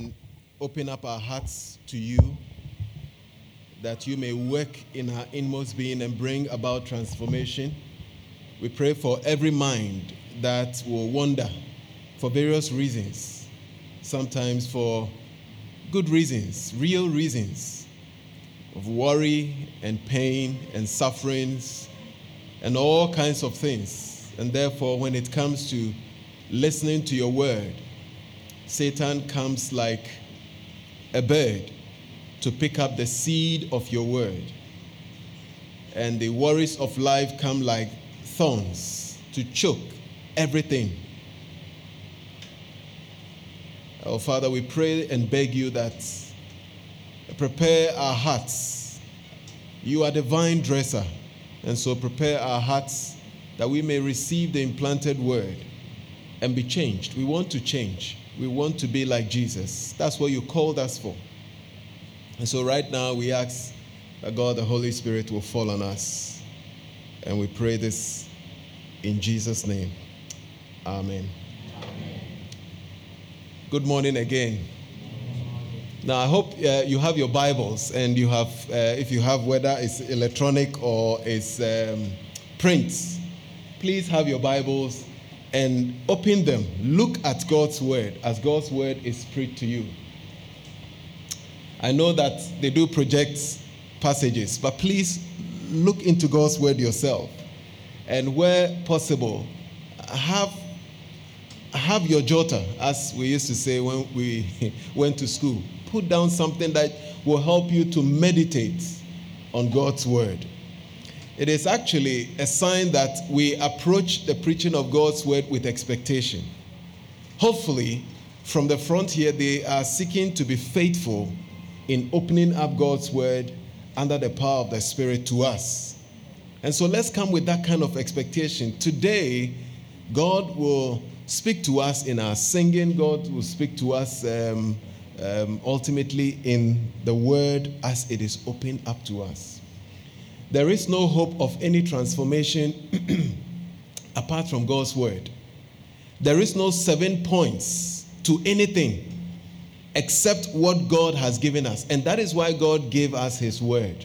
and open up our hearts to you that you may work in our inmost being and bring about transformation. We pray for every mind that will wander for various reasons, sometimes for good reasons, real reasons of worry and pain and sufferings and all kinds of things. And therefore, when it comes to listening to your word, Satan comes like a bird to pick up the seed of your word. And the worries of life come like thorns to choke everything. Oh, Father, we pray and beg you that prepare our hearts. You are the vine dresser, and so prepare our hearts that we may receive the implanted word and be changed. We want to change. We want to be like Jesus. That's what you called us for. And so, right now, we ask that God, the Holy Spirit, will fall on us. And we pray this in Jesus' name. Amen. Amen. Good morning again. Now, I hope uh, you have your Bibles and you have, uh, if you have, whether it's electronic or it's um, print, please have your Bibles and open them. Look at God's Word as God's Word is preached to you. I know that they do project passages, but please look into God's Word yourself. And where possible, have, have your jotter, as we used to say when we went to school. Put down something that will help you to meditate on God's Word. It is actually a sign that we approach the preaching of God's word with expectation. Hopefully, from the front here, they are seeking to be faithful in opening up God's word under the power of the Spirit to us. And so let's come with that kind of expectation. Today, God will speak to us in our singing, God will speak to us um, um, ultimately in the word as it is opened up to us. There is no hope of any transformation apart from God's word. There is no seven points to anything except what God has given us. And that is why God gave us his word.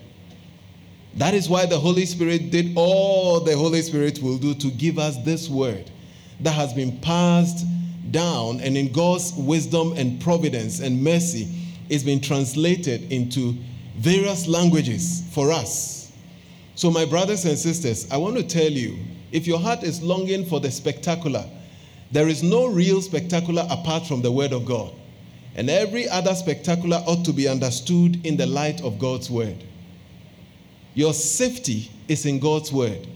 That is why the Holy Spirit did all the Holy Spirit will do to give us this word that has been passed down and in God's wisdom and providence and mercy is being translated into various languages for us. So, my brothers and sisters, I want to tell you if your heart is longing for the spectacular, there is no real spectacular apart from the Word of God. And every other spectacular ought to be understood in the light of God's Word. Your safety is in God's Word.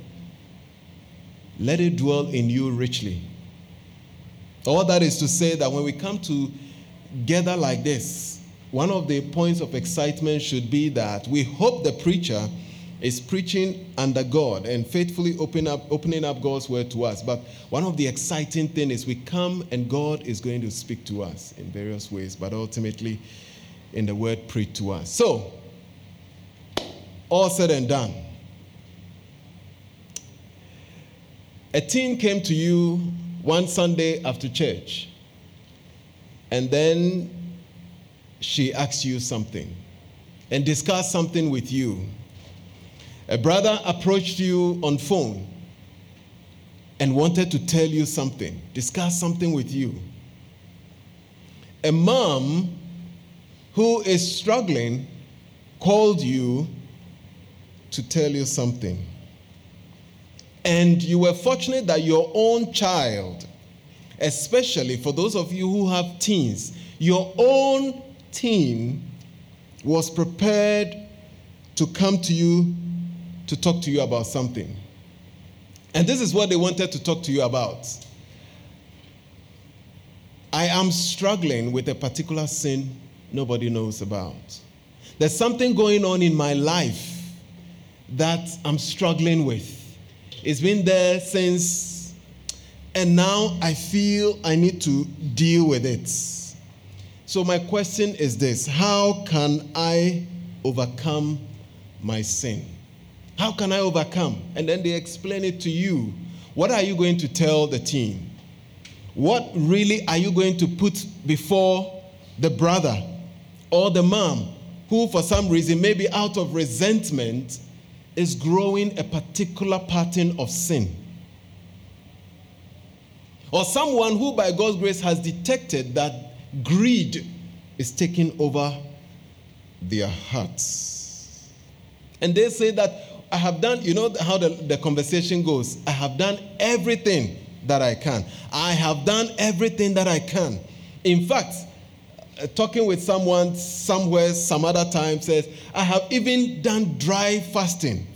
Let it dwell in you richly. All that is to say that when we come together like this, one of the points of excitement should be that we hope the preacher is preaching under God and faithfully open up, opening up God's word to us. But one of the exciting things is we come and God is going to speak to us in various ways, but ultimately in the word preached to us. So, all said and done. A teen came to you one Sunday after church, and then she asked you something and discussed something with you a brother approached you on phone and wanted to tell you something, discuss something with you. A mom who is struggling called you to tell you something. And you were fortunate that your own child, especially for those of you who have teens, your own teen was prepared to come to you to talk to you about something. And this is what they wanted to talk to you about. I am struggling with a particular sin nobody knows about. There's something going on in my life that I'm struggling with. It's been there since, and now I feel I need to deal with it. So, my question is this How can I overcome my sin? How can I overcome? And then they explain it to you. What are you going to tell the team? What really are you going to put before the brother or the mom who, for some reason, maybe out of resentment, is growing a particular pattern of sin. Or someone who, by God's grace, has detected that greed is taking over their hearts. And they say that I have done, you know how the, the conversation goes. I have done everything that I can. I have done everything that I can. In fact, uh, talking with someone somewhere, some other time says, I have even done dry fasting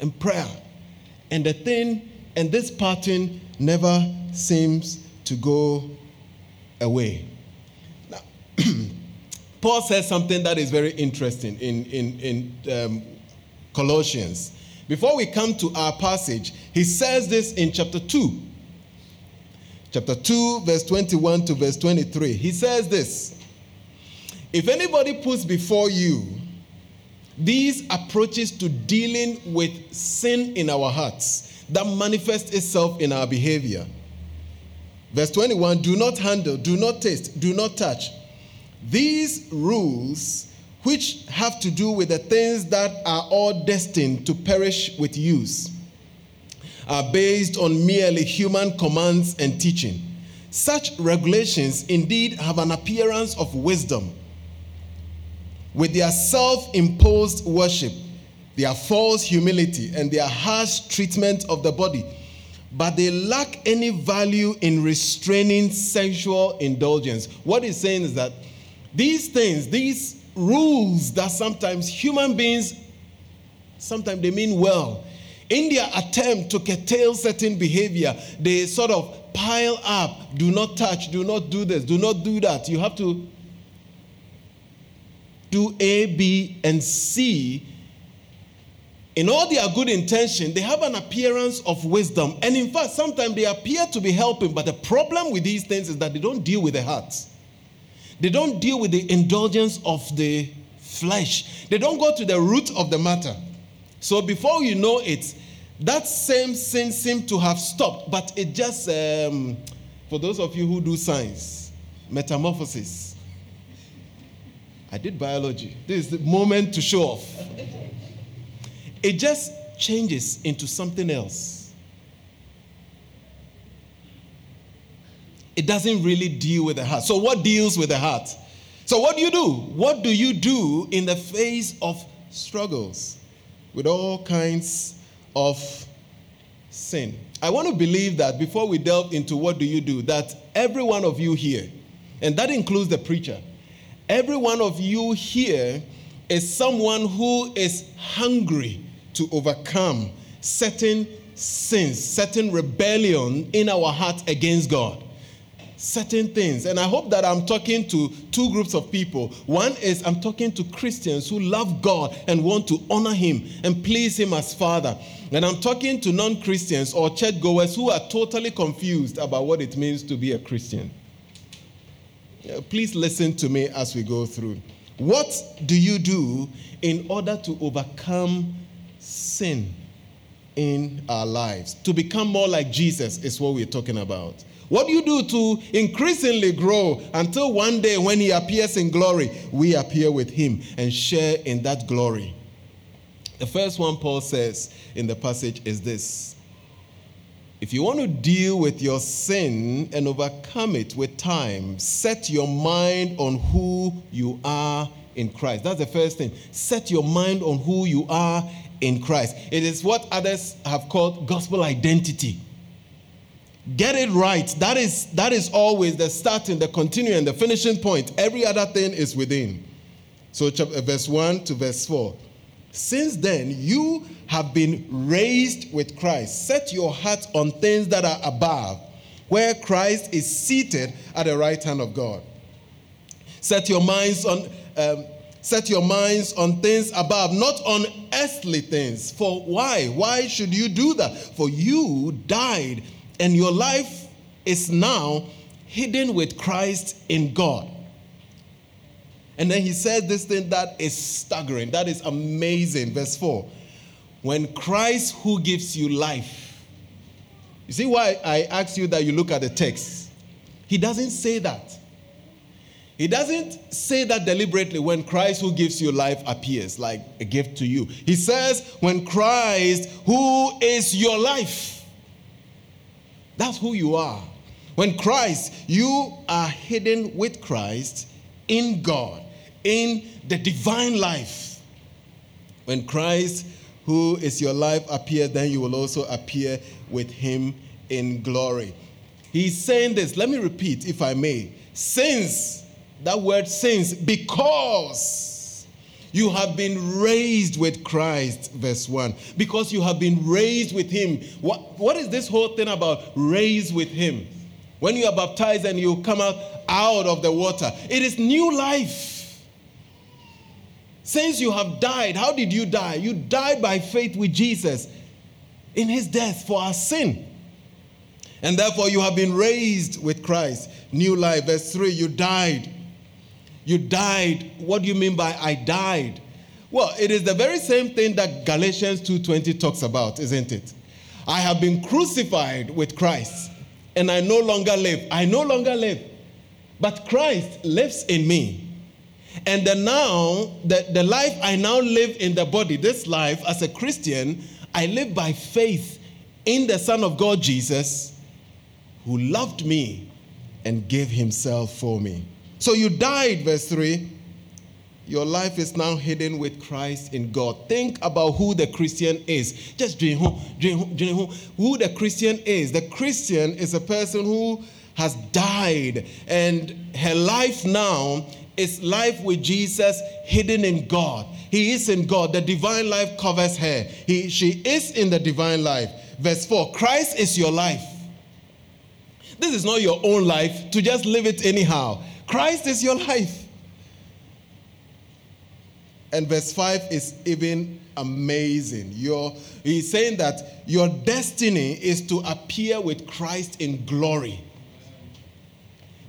and prayer. And the thing, and this pattern never seems to go away. Now, Paul says something that is very interesting in, in, in um, Colossians. Before we come to our passage, he says this in chapter 2. Chapter 2, verse 21 to verse 23. He says this If anybody puts before you these approaches to dealing with sin in our hearts that manifests itself in our behavior, Verse 21 Do not handle, do not taste, do not touch. These rules, which have to do with the things that are all destined to perish with use, are based on merely human commands and teaching. Such regulations indeed have an appearance of wisdom. With their self imposed worship, their false humility, and their harsh treatment of the body, but they lack any value in restraining sexual indulgence. What he's saying is that these things, these rules that sometimes human beings, sometimes they mean well, in their attempt to curtail certain behavior, they sort of pile up do not touch, do not do this, do not do that. You have to do A, B, and C in all their good intention, they have an appearance of wisdom. And in fact, sometimes they appear to be helping, but the problem with these things is that they don't deal with the heart. They don't deal with the indulgence of the flesh. They don't go to the root of the matter. So before you know it, that same sin seemed to have stopped, but it just, um, for those of you who do science, metamorphosis. I did biology. This is the moment to show off it just changes into something else. It doesn't really deal with the heart. So, what deals with the heart? So, what do you do? What do you do in the face of struggles with all kinds of sin? I want to believe that before we delve into what do you do, that every one of you here, and that includes the preacher, every one of you here is someone who is hungry to overcome certain sins, certain rebellion in our heart against God. Certain things. And I hope that I'm talking to two groups of people. One is I'm talking to Christians who love God and want to honor Him and please Him as Father. And I'm talking to non Christians or churchgoers who are totally confused about what it means to be a Christian. Please listen to me as we go through. What do you do in order to overcome sin in our lives. To become more like Jesus is what we're talking about. What do you do to increasingly grow until one day when he appears in glory, we appear with him and share in that glory? The first one Paul says in the passage is this If you want to deal with your sin and overcome it with time, set your mind on who you are in Christ. That's the first thing. Set your mind on who you are in Christ. It is what others have called gospel identity. Get it right. That is, that is always the starting, the continuing, the finishing point. Every other thing is within. So, uh, verse 1 to verse 4. Since then, you have been raised with Christ. Set your heart on things that are above, where Christ is seated at the right hand of God. Set your minds on. Um, Set your minds on things above, not on earthly things. For why? Why should you do that? For you died, and your life is now hidden with Christ in God. And then he says this thing that is staggering, that is amazing. Verse 4 When Christ, who gives you life, you see why I asked you that you look at the text? He doesn't say that. He doesn't say that deliberately when Christ who gives you life appears like a gift to you. He says, when Christ who is your life. That's who you are. When Christ, you are hidden with Christ in God, in the divine life. When Christ, who is your life, appears, then you will also appear with him in glory. He's saying this, let me repeat, if I may. Since, that word since, because you have been raised with Christ, verse 1. Because you have been raised with him. What, what is this whole thing about raised with him? When you are baptized and you come out out of the water, it is new life. Since you have died, how did you die? You died by faith with Jesus in his death for our sin. And therefore, you have been raised with Christ. New life. Verse 3 You died. You died. What do you mean by I died? Well, it is the very same thing that Galatians 2:20 talks about, isn't it? I have been crucified with Christ, and I no longer live. I no longer live, but Christ lives in me. And the now, the, the life I now live in the body, this life as a Christian, I live by faith in the Son of God, Jesus, who loved me and gave himself for me. So you died, verse 3. Your life is now hidden with Christ in God. Think about who the Christian is. Just dream who the Christian is. The Christian is a person who has died, and her life now is life with Jesus hidden in God. He is in God. The divine life covers her. He, she is in the divine life. Verse 4 Christ is your life. This is not your own life to just live it anyhow. Christ is your life. And verse 5 is even amazing. Your, he's saying that your destiny is to appear with Christ in glory.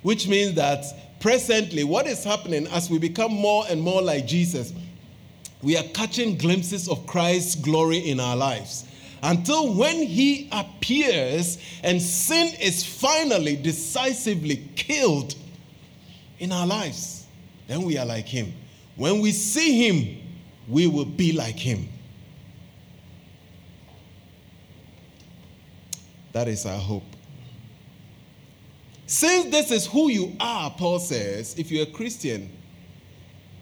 Which means that presently, what is happening as we become more and more like Jesus, we are catching glimpses of Christ's glory in our lives until when he appears and sin is finally decisively killed in our lives. Then we are like him. When we see him, we will be like him. That is our hope. Since this is who you are, Paul says, if you're a Christian,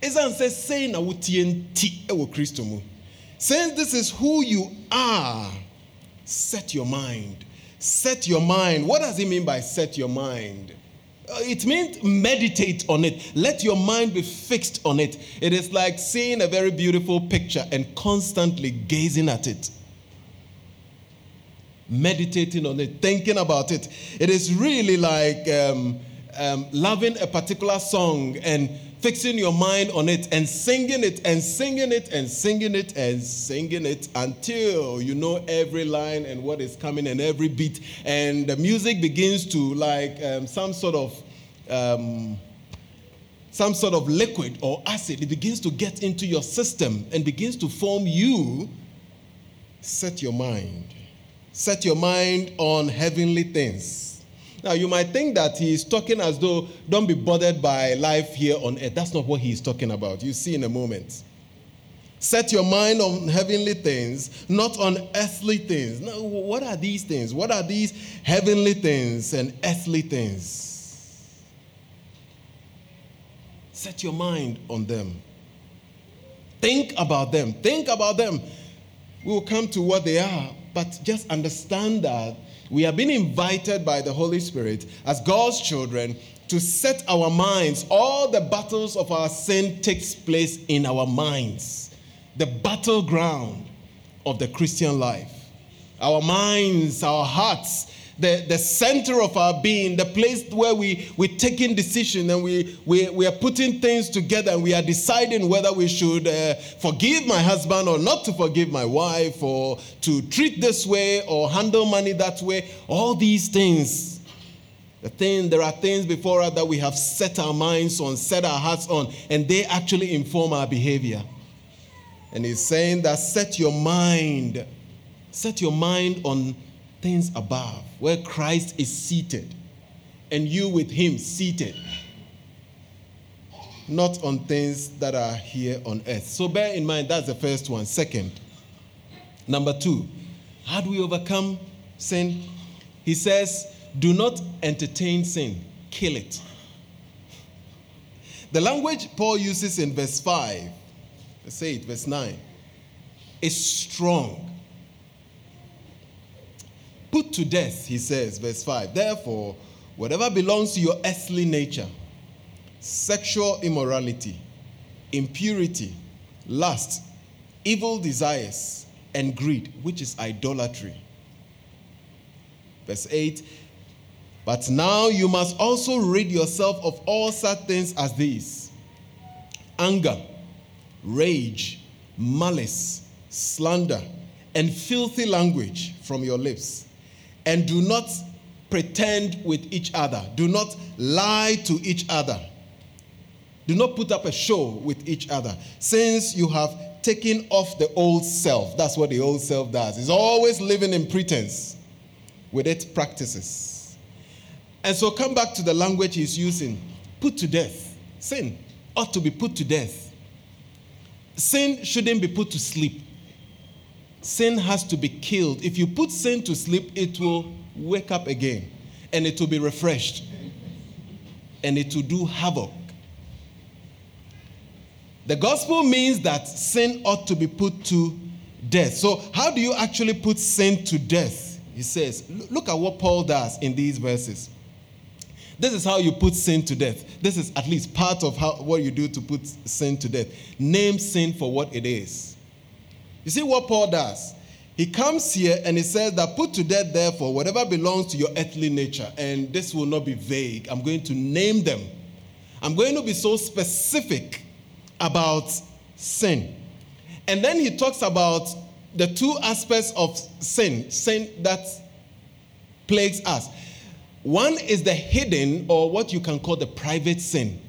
isn't saying na ewo. Since this is who you are, set your mind. Set your mind. What does he mean by set your mind? Uh, it means meditate on it. Let your mind be fixed on it. It is like seeing a very beautiful picture and constantly gazing at it. Meditating on it, thinking about it. It is really like um, um, loving a particular song and fixing your mind on it and singing it and singing it and singing it and singing it until you know every line and what is coming and every beat. And the music begins to like um, some sort of. Um, some sort of liquid or acid, it begins to get into your system and begins to form you. Set your mind. Set your mind on heavenly things now, you might think that he is talking as though, don't be bothered by life here on earth. That's not what he is talking about. You see in a moment. Set your mind on heavenly things, not on earthly things. Now, what are these things? What are these heavenly things and earthly things? Set your mind on them. Think about them. Think about them. We will come to what they are, but just understand that we have been invited by the Holy Spirit as God's children to set our minds. All the battles of our sin takes place in our minds. The battleground of the Christian life. Our minds, our hearts, the, the center of our being, the place where we, we're taking decision and we, we, we are putting things together and we are deciding whether we should uh, forgive my husband or not to forgive my wife or to treat this way or handle money that way. All these things. The thing, there are things before us that we have set our minds on, set our hearts on, and they actually inform our behavior. And he's saying that set your mind, set your mind on things above, where Christ is seated and you with him seated. not on things that are here on earth. So bear in mind that's the first one. Second, number two, how do we overcome sin? He says, do not entertain sin, kill it. The language Paul uses in verse 5, let's say it, verse 9, is strong. Put to death, he says, verse 5. Therefore, whatever belongs to your earthly nature, sexual immorality, impurity, lust, evil desires, and greed, which is idolatry. Verse 8 But now you must also rid yourself of all such things as these anger, rage, malice, slander, and filthy language from your lips. And do not pretend with each other, do not lie to each other do not put up a show with each other, since you have taken off the old self. That's what the old self does. It's always living in pretense with its practices. And so come back to the language he's using. Put to death. Sin ought to be put to death. Sin shouldn't be put to sleep. Sin has to be killed. If you put sin to sleep, it will wake up again and it will be refreshed and it will do havoc the gospel means that sin ought to be put to death. So, how do you actually put sin to death? He says, look at what Paul does in these verses. This is how you put sin to death. This is at least part of how, what you do to put sin to death. Name sin for what it is. You see what Paul does? He comes here and he says that put to death, therefore, whatever belongs to your earthly nature. And this will not be vague. I'm going to name them. I'm going to be so specific about sin. And then he talks about the two aspects of sin, sin that plagues us. One is the hidden, or what you can call the private sin.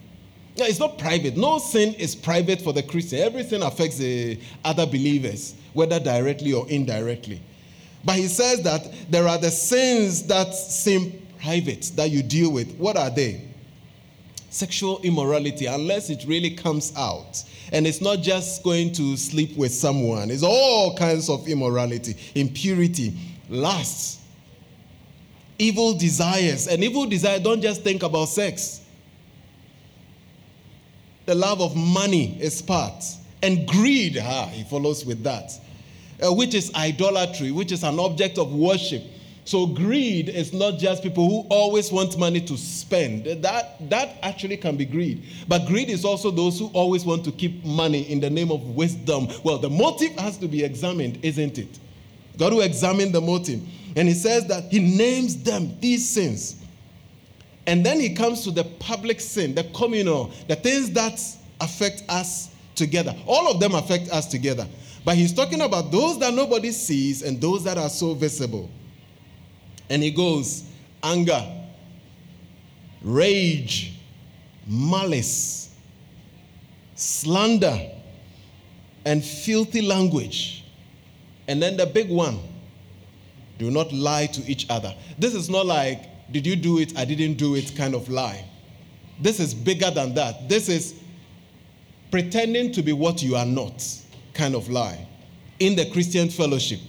It's not private. No sin is private for the Christian. Everything affects the other believers, whether directly or indirectly. But he says that there are the sins that seem private that you deal with. What are they? sexual immorality unless it really comes out. And it's not just going to sleep with someone, it's all kinds of immorality, impurity, lust, evil desires. And evil desire, don't just think about sex. The love of money is part. And greed, ah, he follows with that, uh, which is idolatry, which is an object of worship so greed is not just people who always want money to spend. That, that actually can be greed. But greed is also those who always want to keep money in the name of wisdom. Well, the motive has to be examined, isn't it? Got to examine the motive. And he says that he names them, these sins. And then he comes to the public sin, the communal, the things that affect us together. All of them affect us together. But he's talking about those that nobody sees and those that are so visible. And he goes anger, rage, malice, slander, and filthy language. And then the big one do not lie to each other. This is not like, did you do it? I didn't do it kind of lie. This is bigger than that. This is pretending to be what you are not kind of lie in the Christian fellowship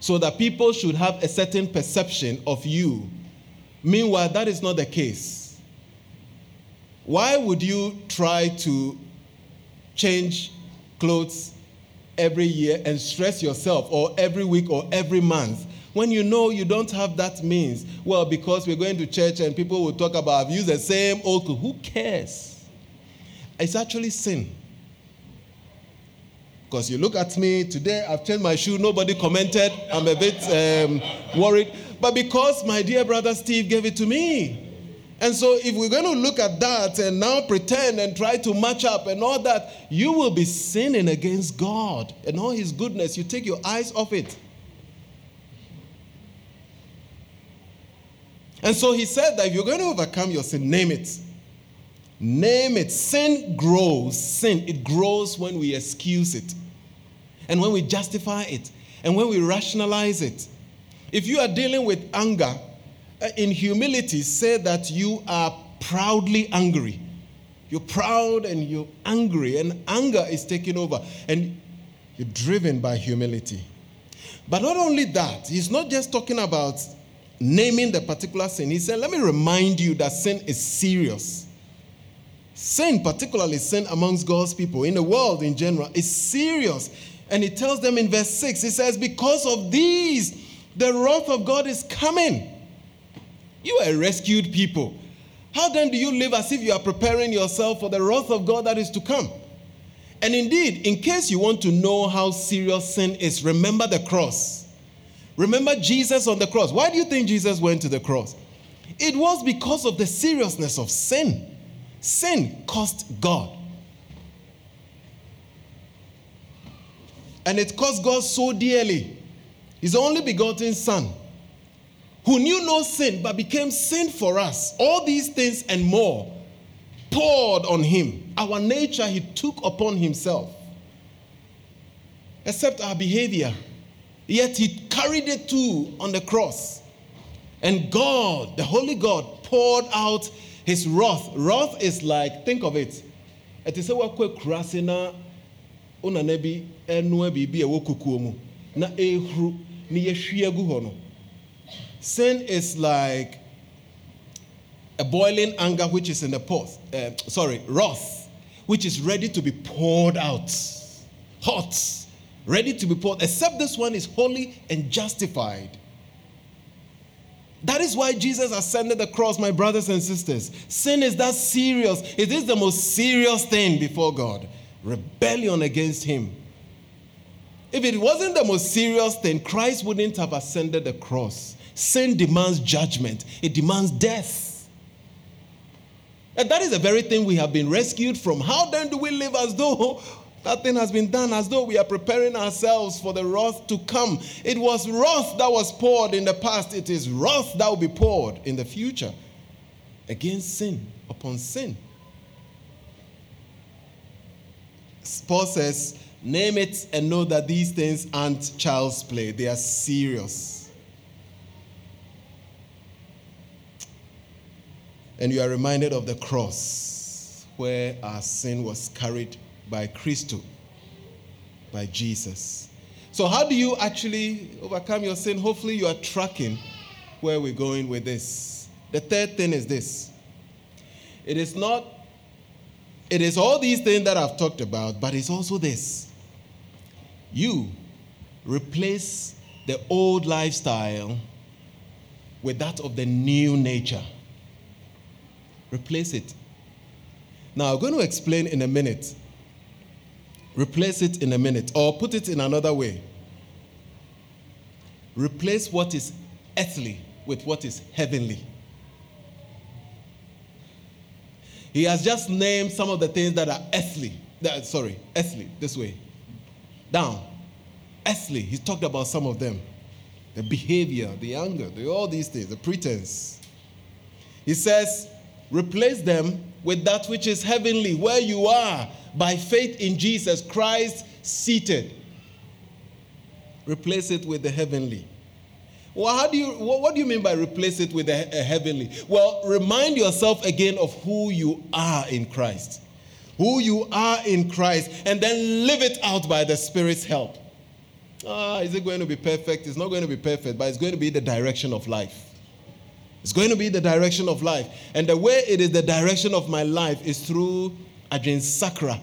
so that people should have a certain perception of you. Meanwhile, that is not the case. Why would you try to change clothes every year and stress yourself, or every week or every month, when you know you don't have that means? Well, because we're going to church and people will talk about, I've used the same old. Who cares? It's actually sin. Because you look at me today, I've changed my shoe, nobody commented. I'm a bit um, worried. But because my dear brother Steve gave it to me. And so, if we're going to look at that and now pretend and try to match up and all that, you will be sinning against God and all His goodness. You take your eyes off it. And so he said that if you're going to overcome your sin, name it. Name it. Sin grows. Sin, it grows when we excuse it and when we justify it and when we rationalize it. If you are dealing with anger, uh, in humility, say that you are proudly angry. You're proud and you're angry, and anger is taking over, and you're driven by humility. But not only that, he's not just talking about naming the particular sin. He said, Let me remind you that sin is serious. Sin, particularly sin amongst God's people, in the world in general, is serious. And he tells them in verse 6, he says, Because of these, the wrath of God is coming. You are rescued people. How then do you live as if you are preparing yourself for the wrath of God that is to come? And indeed, in case you want to know how serious sin is, remember the cross. Remember Jesus on the cross. Why do you think Jesus went to the cross? It was because of the seriousness of sin. Sin cost God. And it cost God so dearly. His only begotten Son who knew no sin but became sin for us. All these things and more poured on him. Our nature he took upon himself. Except our behavior. Yet he carried it too on the cross. And God, the Holy God, poured out his wrath. Wrath is like, think of it. It is a wakwe krasina una nebi enwe bibi e wokukuo na ehru ni yehwie gu ho Sin is like a boiling anger which is in the pot, uh, sorry, wrath, which is ready to be poured out. Hot, ready to be poured, except this one is holy and justified. That is why Jesus ascended the cross, my brothers and sisters. Sin is that serious. It is the most serious thing before God. Rebellion against Him. If it wasn't the most serious thing, Christ wouldn't have ascended the cross. Sin demands judgment, it demands death. And that is the very thing we have been rescued from. How then do we live as though that thing has been done, as though we are preparing ourselves for the wrath to come? It was wrath that was poured in the past, it is wrath that will be poured in the future against sin, upon sin. Paul says, Name it and know that these things aren't child's play, they are serious. And you are reminded of the cross where our sin was carried by Christ, by Jesus. So, how do you actually overcome your sin? Hopefully, you are tracking where we're going with this. The third thing is this it is not, it is all these things that I've talked about, but it's also this. You replace the old lifestyle with that of the new nature. Replace it. Now, I'm going to explain in a minute. Replace it in a minute, or put it in another way. Replace what is earthly with what is heavenly. He has just named some of the things that are earthly. That, sorry, earthly, this way. Down. Earthly. He's talked about some of them the behavior, the anger, the, all these things, the pretense. He says, Replace them with that which is heavenly, where you are by faith in Jesus Christ seated. Replace it with the heavenly. Well, how do you, what, do you mean by replace it with a, a heavenly? Well, remind yourself again of who you are in Christ. Who you are in Christ, and then live it out by the Spirit's help. Ah, is it going to be perfect? It's not going to be perfect, but it's going to be the direction of life. It's going to be the direction of life. And the way it is the direction of my life is through Sakra,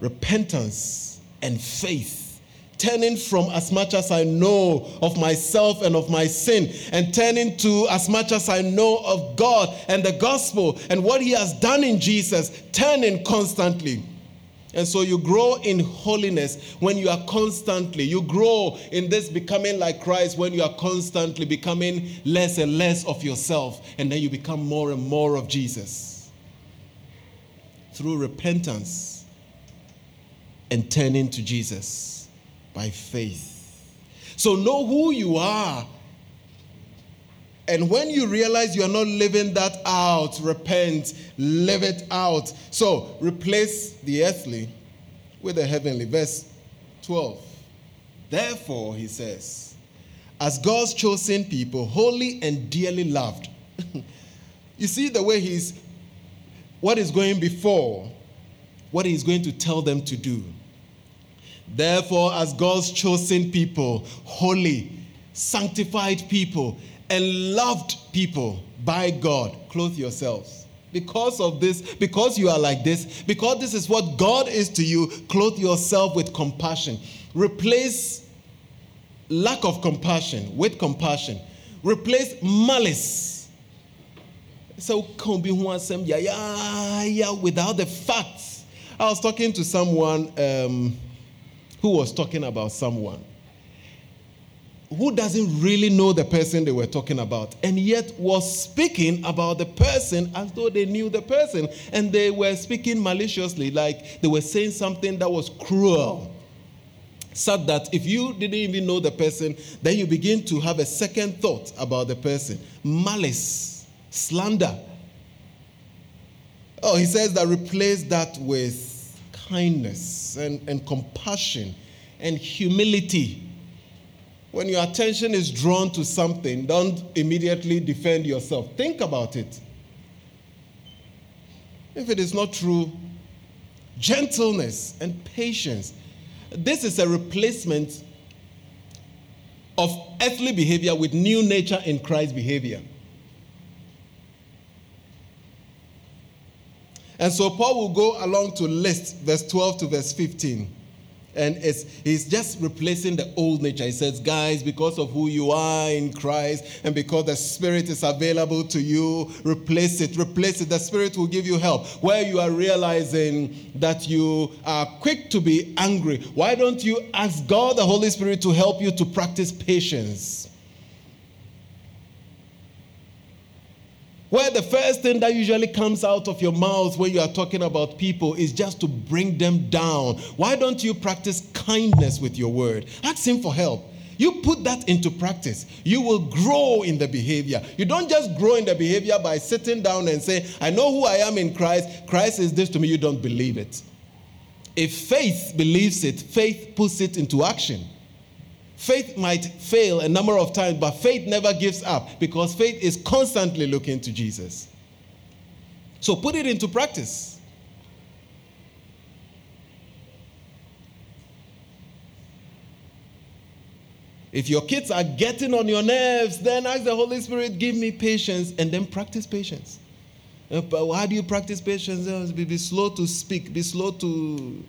repentance and faith. Turning from as much as I know of myself and of my sin, and turning to as much as I know of God and the gospel and what He has done in Jesus, turning constantly and so you grow in holiness when you are constantly, you grow in this becoming like Christ when you are constantly becoming less and less of yourself. And then you become more and more of Jesus through repentance and turning to Jesus by faith. So know who you are and when you realize you are not living that out, repent, live it out. So replace the earthly with the heavenly. Verse 12. Therefore, he says, as God's chosen people, holy and dearly loved. you see the way he's what is going before, what he's going to tell them to do. Therefore, as God's chosen people, holy, sanctified people, and loved people by God, clothe yourselves. Because of this, because you are like this, because this is what God is to you, clothe yourself with compassion. Replace lack of compassion with compassion. Replace malice. So can be yeah, yeah, yeah, without the facts. I was talking to someone um, who was talking about someone who doesn't really know the person they were talking about and yet was speaking about the person as though they knew the person and they were speaking maliciously like they were saying something that was cruel. Such that if you didn't even know the person then you begin to have a second thought about the person. Malice slander. Oh he says that replace that with kindness and, and compassion and humility when your attention is drawn to something, don't immediately defend yourself. Think about it. If it is not true, gentleness and patience. This is a replacement of earthly behavior with new nature in Christ behavior. And so Paul will go along to list verse 12 to verse 15 and it's, he's just replacing the old nature. He says, guys, because of who you are in Christ and because the Spirit is available to you, replace it. Replace it. The Spirit will give you help. Where you are realizing that you are quick to be angry, why don't you ask God, the Holy Spirit, to help you to practice patience? Where the first thing that usually comes out of your mouth when you are talking about people is just to bring them down. Why don't you practice kindness with your word? Ask Him for help. You put that into practice, you will grow in the behavior. You don't just grow in the behavior by sitting down and saying, I know who I am in Christ. Christ is this to me. You don't believe it. If faith believes it, faith puts it into action. Faith might fail a number of times, but faith never gives up because faith is constantly looking to Jesus. So put it into practice. If your kids are getting on your nerves, then ask the Holy Spirit, give me patience, and then practice patience. Eh, but how do you practice patience? Eh, be, be slow to speak, be slow to.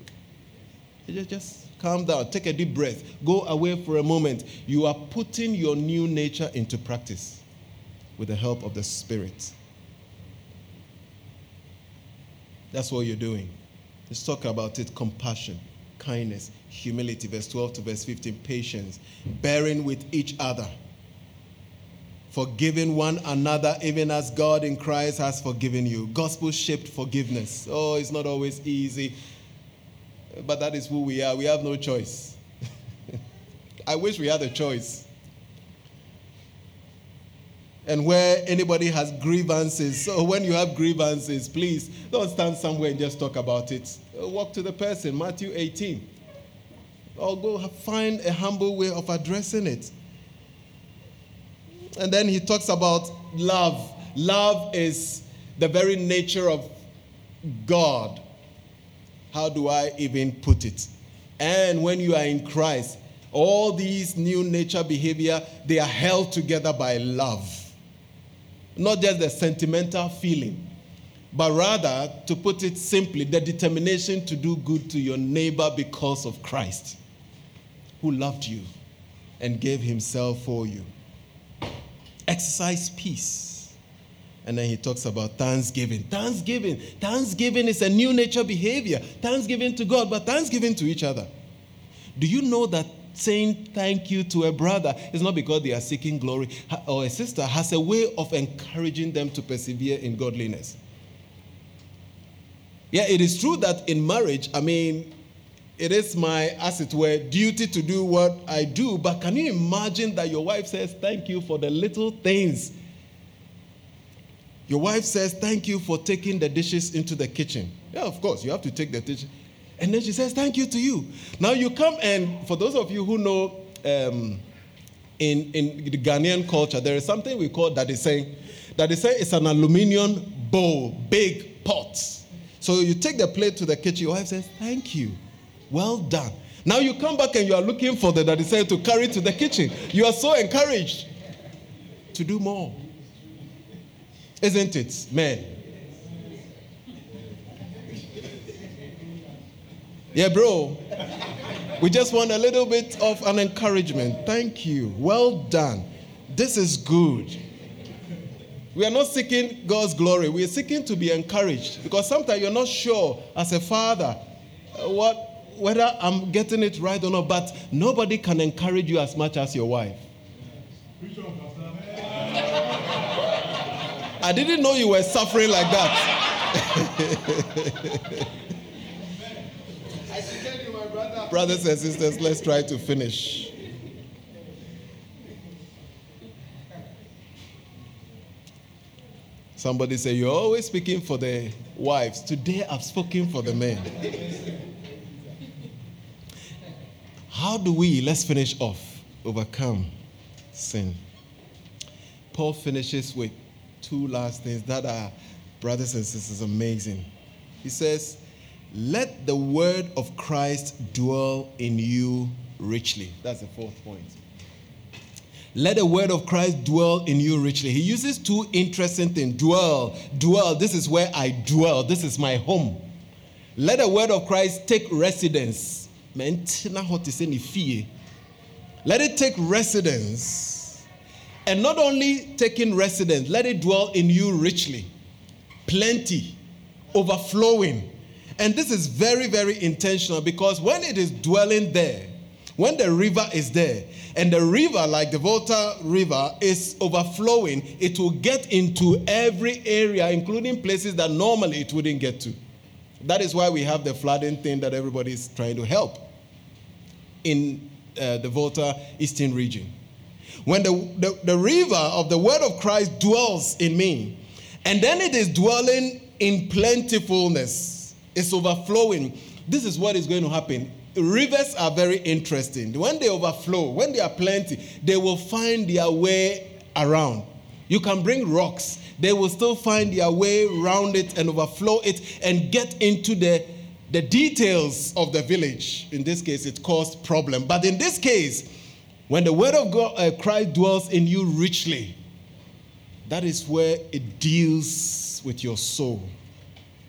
Just Calm down, take a deep breath, go away for a moment. You are putting your new nature into practice with the help of the Spirit. That's what you're doing. Let's talk about it compassion, kindness, humility, verse 12 to verse 15, patience, bearing with each other, forgiving one another, even as God in Christ has forgiven you. Gospel shaped forgiveness. Oh, it's not always easy but that is who we are. We have no choice. I wish we had a choice. And where anybody has grievances, so when you have grievances, please don't stand somewhere and just talk about it. Uh, walk to the person, Matthew 18. Or go find a humble way of addressing it. And then he talks about love. Love is the very nature of God. How do I even put it? And when you are in Christ, all these new nature behavior, they are held together by love. Not just the sentimental feeling, but rather, to put it simply, the determination to do good to your neighbor because of Christ, who loved you and gave himself for you. Exercise peace and then he talks about thanksgiving. Thanksgiving. Thanksgiving is a new nature behavior. Thanksgiving to God, but thanksgiving to each other. Do you know that saying thank you to a brother is not because they are seeking glory or a sister has a way of encouraging them to persevere in godliness? Yeah, it is true that in marriage, I mean, it is my, as it were, duty to do what I do, but can you imagine that your wife says thank you for the little things your wife says, Thank you for taking the dishes into the kitchen. Yeah, of course, you have to take the dishes. And then she says, Thank you to you. Now you come and, for those of you who know, um, in, in the Ghanaian culture, there is something we call that is saying, that is saying it's an aluminium bowl, big, pot. So you take the plate to the kitchen, your wife says, Thank you. Well done. Now you come back and you are looking for the that decided to carry to the kitchen. You are so encouraged to do more. Isn't it, man? Yeah, bro. We just want a little bit of an encouragement. Thank you. Well done. This is good. We are not seeking God's glory. We are seeking to be encouraged because sometimes you're not sure as a father what whether I'm getting it right or not, but nobody can encourage you as much as your wife. I didn't know you were suffering like that. Brothers and sisters, let's try to finish. Somebody say, You're always speaking for the wives. Today I've spoken for the men. How do we, let's finish off, overcome sin? Paul finishes with two last things that are, brothers and sisters, amazing. He says, Let the word of Christ dwell in you richly. That's the fourth point. Let the word of Christ dwell in you richly. He uses two interesting things dwell, dwell. This is where I dwell, this is my home. Let the word of Christ take residence. Let it take residence. And not only taking residence, let it dwell in you richly. Plenty, overflowing. And this is very, very intentional because when it is dwelling there, when the river is there, and the river, like the Volta River, is overflowing, it will get into every area, including places that normally it wouldn't get to. That is why we have the flooding thing that everybody is trying to help in uh, the Volta Eastern region. When the, the, the river of the word of Christ dwells in me, and then it is dwelling in plentifulness, it's overflowing. This is what is going to happen rivers are very interesting. When they overflow, when they are plenty, they will find their way around. You can bring rocks, they will still find their way around it and overflow it and get into the, the details of the village. In this case, it caused problem. But in this case, when the word of God, uh, Christ dwells in you richly, that is where it deals with your soul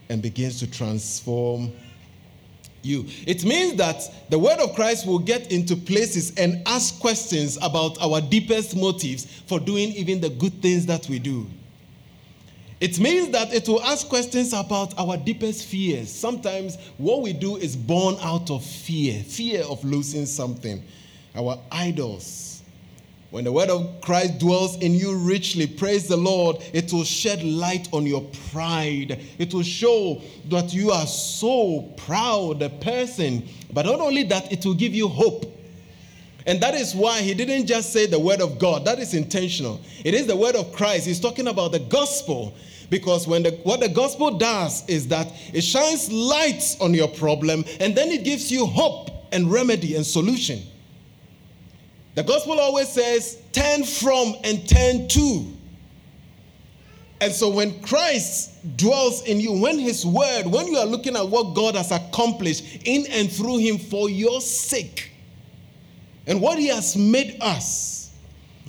and begins to transform you. It means that the word of Christ will get into places and ask questions about our deepest motives for doing even the good things that we do. It means that it will ask questions about our deepest fears. Sometimes what we do is born out of fear fear of losing something, our idols when the word of Christ dwells in you richly, praise the Lord, it will shed light on your pride. It will show that you are so proud a person. But not only that, it will give you hope. And that is why he didn't just say the word of God, that is intentional. It is the word of Christ. He's talking about the gospel. Because when the, what the gospel does is that it shines light on your problem and then it gives you hope and remedy and solution. The gospel always says, turn from and turn to. And so when Christ dwells in you, when his word, when you are looking at what God has accomplished in and through him for your sake, and what he has made us,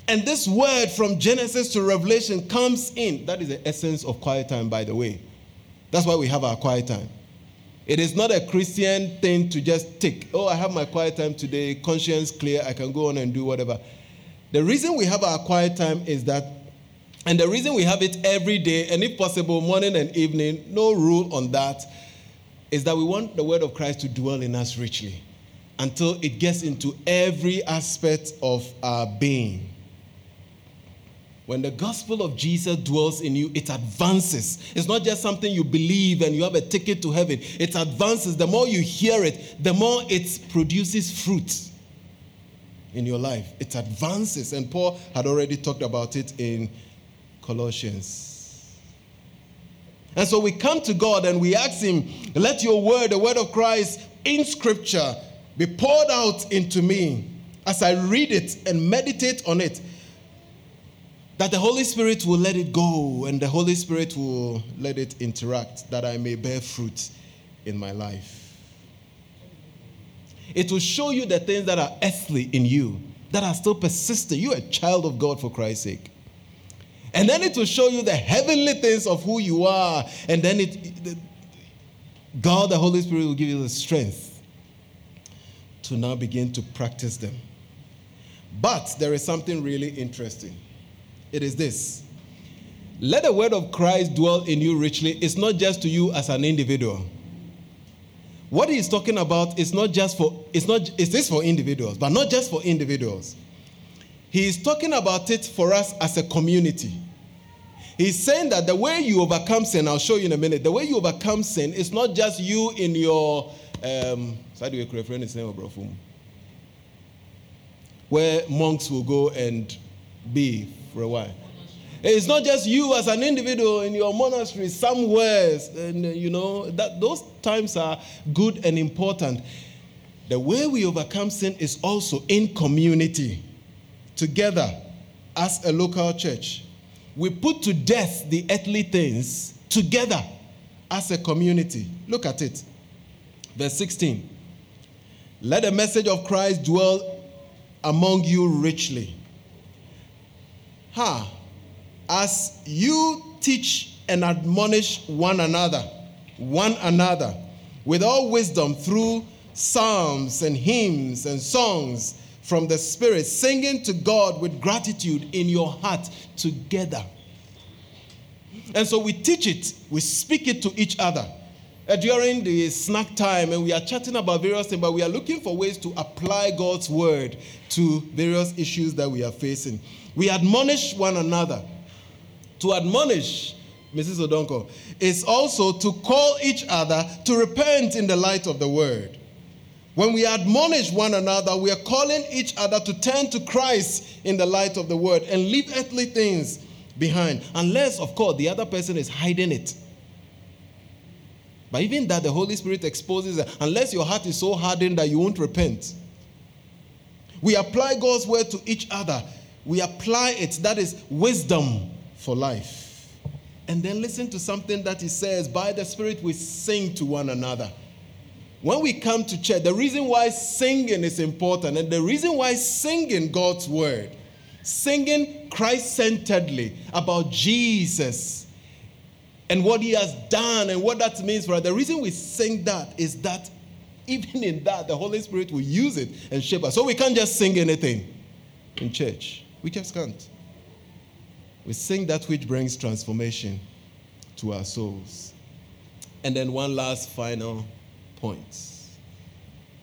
and this word from Genesis to Revelation comes in. That is the essence of quiet time, by the way. That's why we have our quiet time. It is not a Christian thing to just take, oh, I have my quiet time today, conscience clear, I can go on and do whatever. The reason we have our quiet time is that, and the reason we have it every day, and if possible, morning and evening, no rule on that, is that we want the word of Christ to dwell in us richly until it gets into every aspect of our being. When the gospel of Jesus dwells in you, it advances. It's not just something you believe and you have a ticket to heaven. It advances. The more you hear it, the more it produces fruit in your life. It advances. And Paul had already talked about it in Colossians. And so we come to God and we ask Him, let your word, the word of Christ in Scripture, be poured out into me as I read it and meditate on it that the Holy Spirit will let it go and the Holy Spirit will let it interact, that I may bear fruit in my life. It will show you the things that are earthly in you, that are still persistent. You're a child of God for Christ's sake. And then it will show you the heavenly things of who you are. And then it, God, the Holy Spirit, will give you the strength to now begin to practice them. But there is something really interesting. It is this let the word of Christ dwell in you richly. It's not just to you as an individual. What he's talking about is not just for it's not it is for individuals, but not just for individuals. He is talking about it for us as a community. He's saying that the way you overcome sin, I'll show you in a minute, the way you overcome sin is not just you in your um, where monks will go and be for a while. It's not just you as an individual in your monastery somewhere, and uh, you know that those times are good and important. The way we overcome sin is also in community, together as a local church. We put to death the earthly things together as a community. Look at it. Verse 16. Let the message of Christ dwell among you richly Ha! As you teach and admonish one another, one another, with all wisdom through psalms and hymns and songs from the Spirit, singing to God with gratitude in your heart together. And so we teach it, we speak it to each other. Uh, during the snack time, and we are chatting about various things, but we are looking for ways to apply God's word to various issues that we are facing. We admonish one another. To admonish, Mrs. Odonko, is also to call each other to repent in the light of the word. When we admonish one another, we are calling each other to turn to Christ in the light of the word and leave earthly things behind. Unless, of course, the other person is hiding it. But even that, the Holy Spirit exposes it. Unless your heart is so hardened that you won't repent. We apply God's word to each other we apply it. That is wisdom for life. And then listen to something that he says by the Spirit, we sing to one another. When we come to church, the reason why singing is important and the reason why singing God's word, singing Christ centeredly about Jesus and what he has done and what that means for us, the reason we sing that is that even in that, the Holy Spirit will use it and shape us. So we can't just sing anything in church. We just can't. We sing that which brings transformation to our souls. And then one last final point.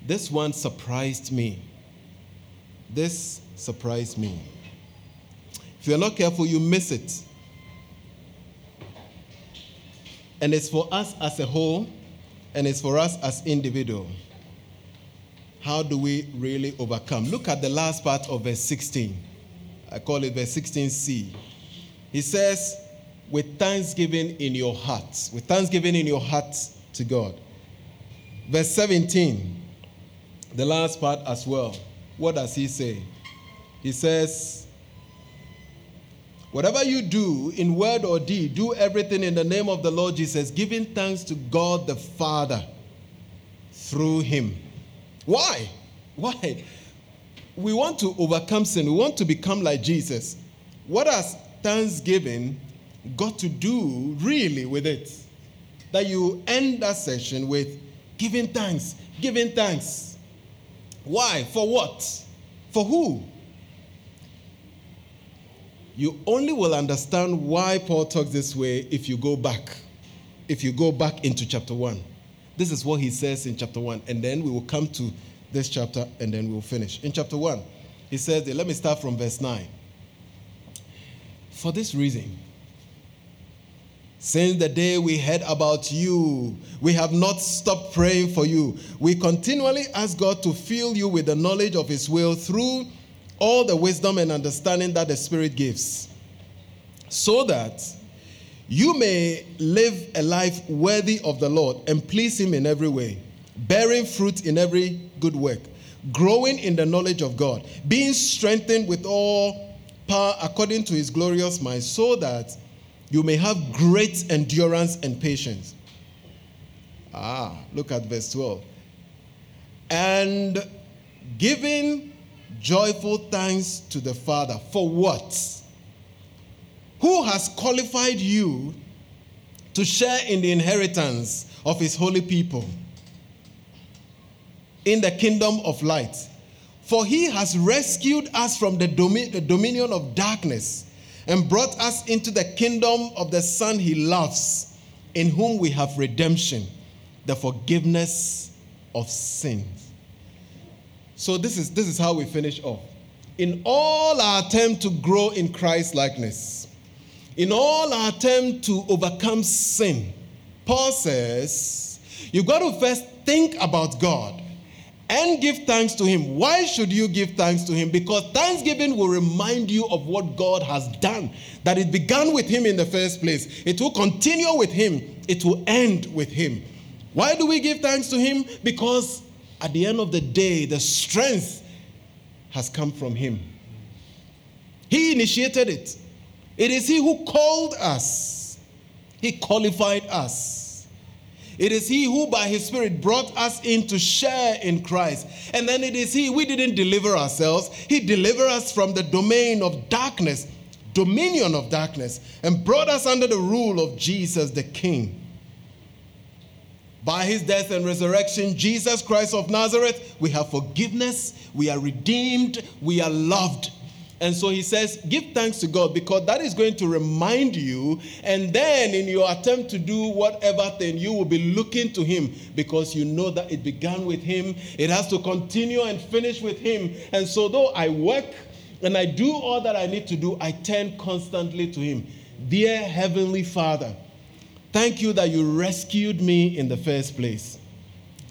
This one surprised me. This surprised me. If you're not careful, you miss it. And it's for us as a whole, and it's for us as individual. How do we really overcome? Look at the last part of verse 16. I call it verse 16c. He says, with thanksgiving in your hearts, with thanksgiving in your hearts to God. Verse 17, the last part as well. What does he say? He says, Whatever you do in word or deed, do everything in the name of the Lord Jesus, giving thanks to God the Father through him. Why? Why? We want to overcome sin, we want to become like Jesus. What has thanksgiving got to do really with it? That you end that session with giving thanks, giving thanks. Why? For what? For who? You only will understand why Paul talks this way if you go back. If you go back into chapter 1. This is what he says in chapter 1. And then we will come to this chapter and then we'll finish. In chapter 1, he says, let me start from verse 9. For this reason, since the day we heard about you, we have not stopped praying for you. We continually ask God to fill you with the knowledge of His will through all the wisdom and understanding that the Spirit gives, so that you may live a life worthy of the Lord and please Him in every way bearing fruit in every good work, growing in the knowledge of God, being strengthened with all power according to his glorious might, so that you may have great endurance and patience. Ah, look at verse 12. And giving joyful thanks to the Father for what? Who has qualified you to share in the inheritance of his holy people in the kingdom of light? For he has rescued us from the, domi- the dominion of darkness and brought us into the kingdom of the Son he loves, in whom we have redemption, the forgiveness of sins. So this is this is how we finish off. In all our attempt to grow in Christ likeness, in all our attempt to overcome sin, Paul says, you've got to first think about God and give thanks to Him. Why should you give thanks to Him? Because thanksgiving will remind you of what God has done, that it began with Him in the first place. It will continue with Him, it will end with Him. Why do we give thanks to Him? Because at the end of the day, the strength has come from Him. He initiated it. It is He who called us, He qualified us. It is He who, by His Spirit, brought us in to share in Christ. And then it is He, we didn't deliver ourselves, He delivered us from the domain of darkness, dominion of darkness, and brought us under the rule of Jesus the King. By his death and resurrection, Jesus Christ of Nazareth, we have forgiveness, we are redeemed, we are loved. And so he says, give thanks to God because that is going to remind you. And then in your attempt to do whatever thing, you will be looking to him because you know that it began with him. It has to continue and finish with him. And so though I work and I do all that I need to do, I turn constantly to him. Dear Heavenly Father, Thank you that you rescued me in the first place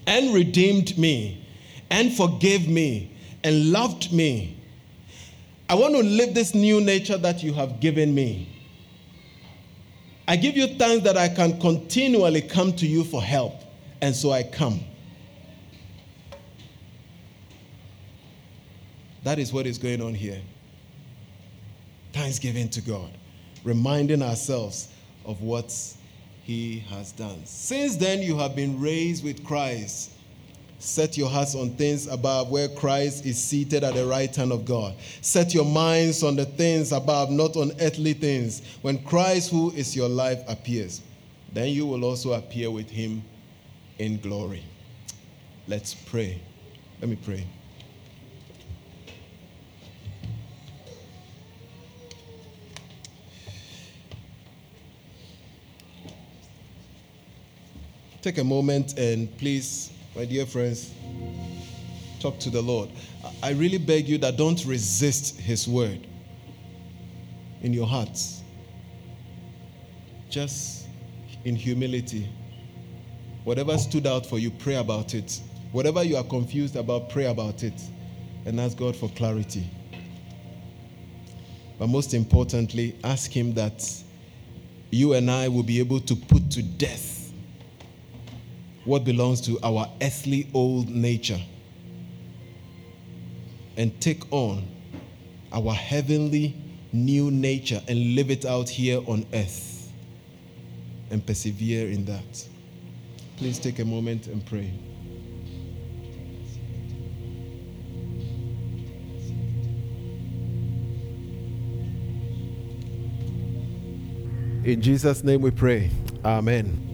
and redeemed me and forgave me and loved me. I want to live this new nature that you have given me. I give you thanks that I can continually come to you for help, and so I come. That is what is going on here. Thanksgiving to God, reminding ourselves of what he has done. Since then, you have been raised with Christ. Set your hearts on things above where Christ is seated at the right hand of God. Set your minds on the things above, not on earthly things. When Christ, who is your life, appears, then you will also appear with him in glory. Let's pray. Let me pray. Take a moment and please, my dear friends, talk to the Lord. I really beg you that don't resist His word in your hearts. Just in humility. Whatever stood out for you, pray about it. Whatever you are confused about, pray about it and ask God for clarity. But most importantly, ask Him that you and I will be able to put to death what belongs to our earthly old nature and take on our heavenly new nature and live it out here on earth and persevere in that. Please take a moment and pray. In Jesus' name we pray. Amen.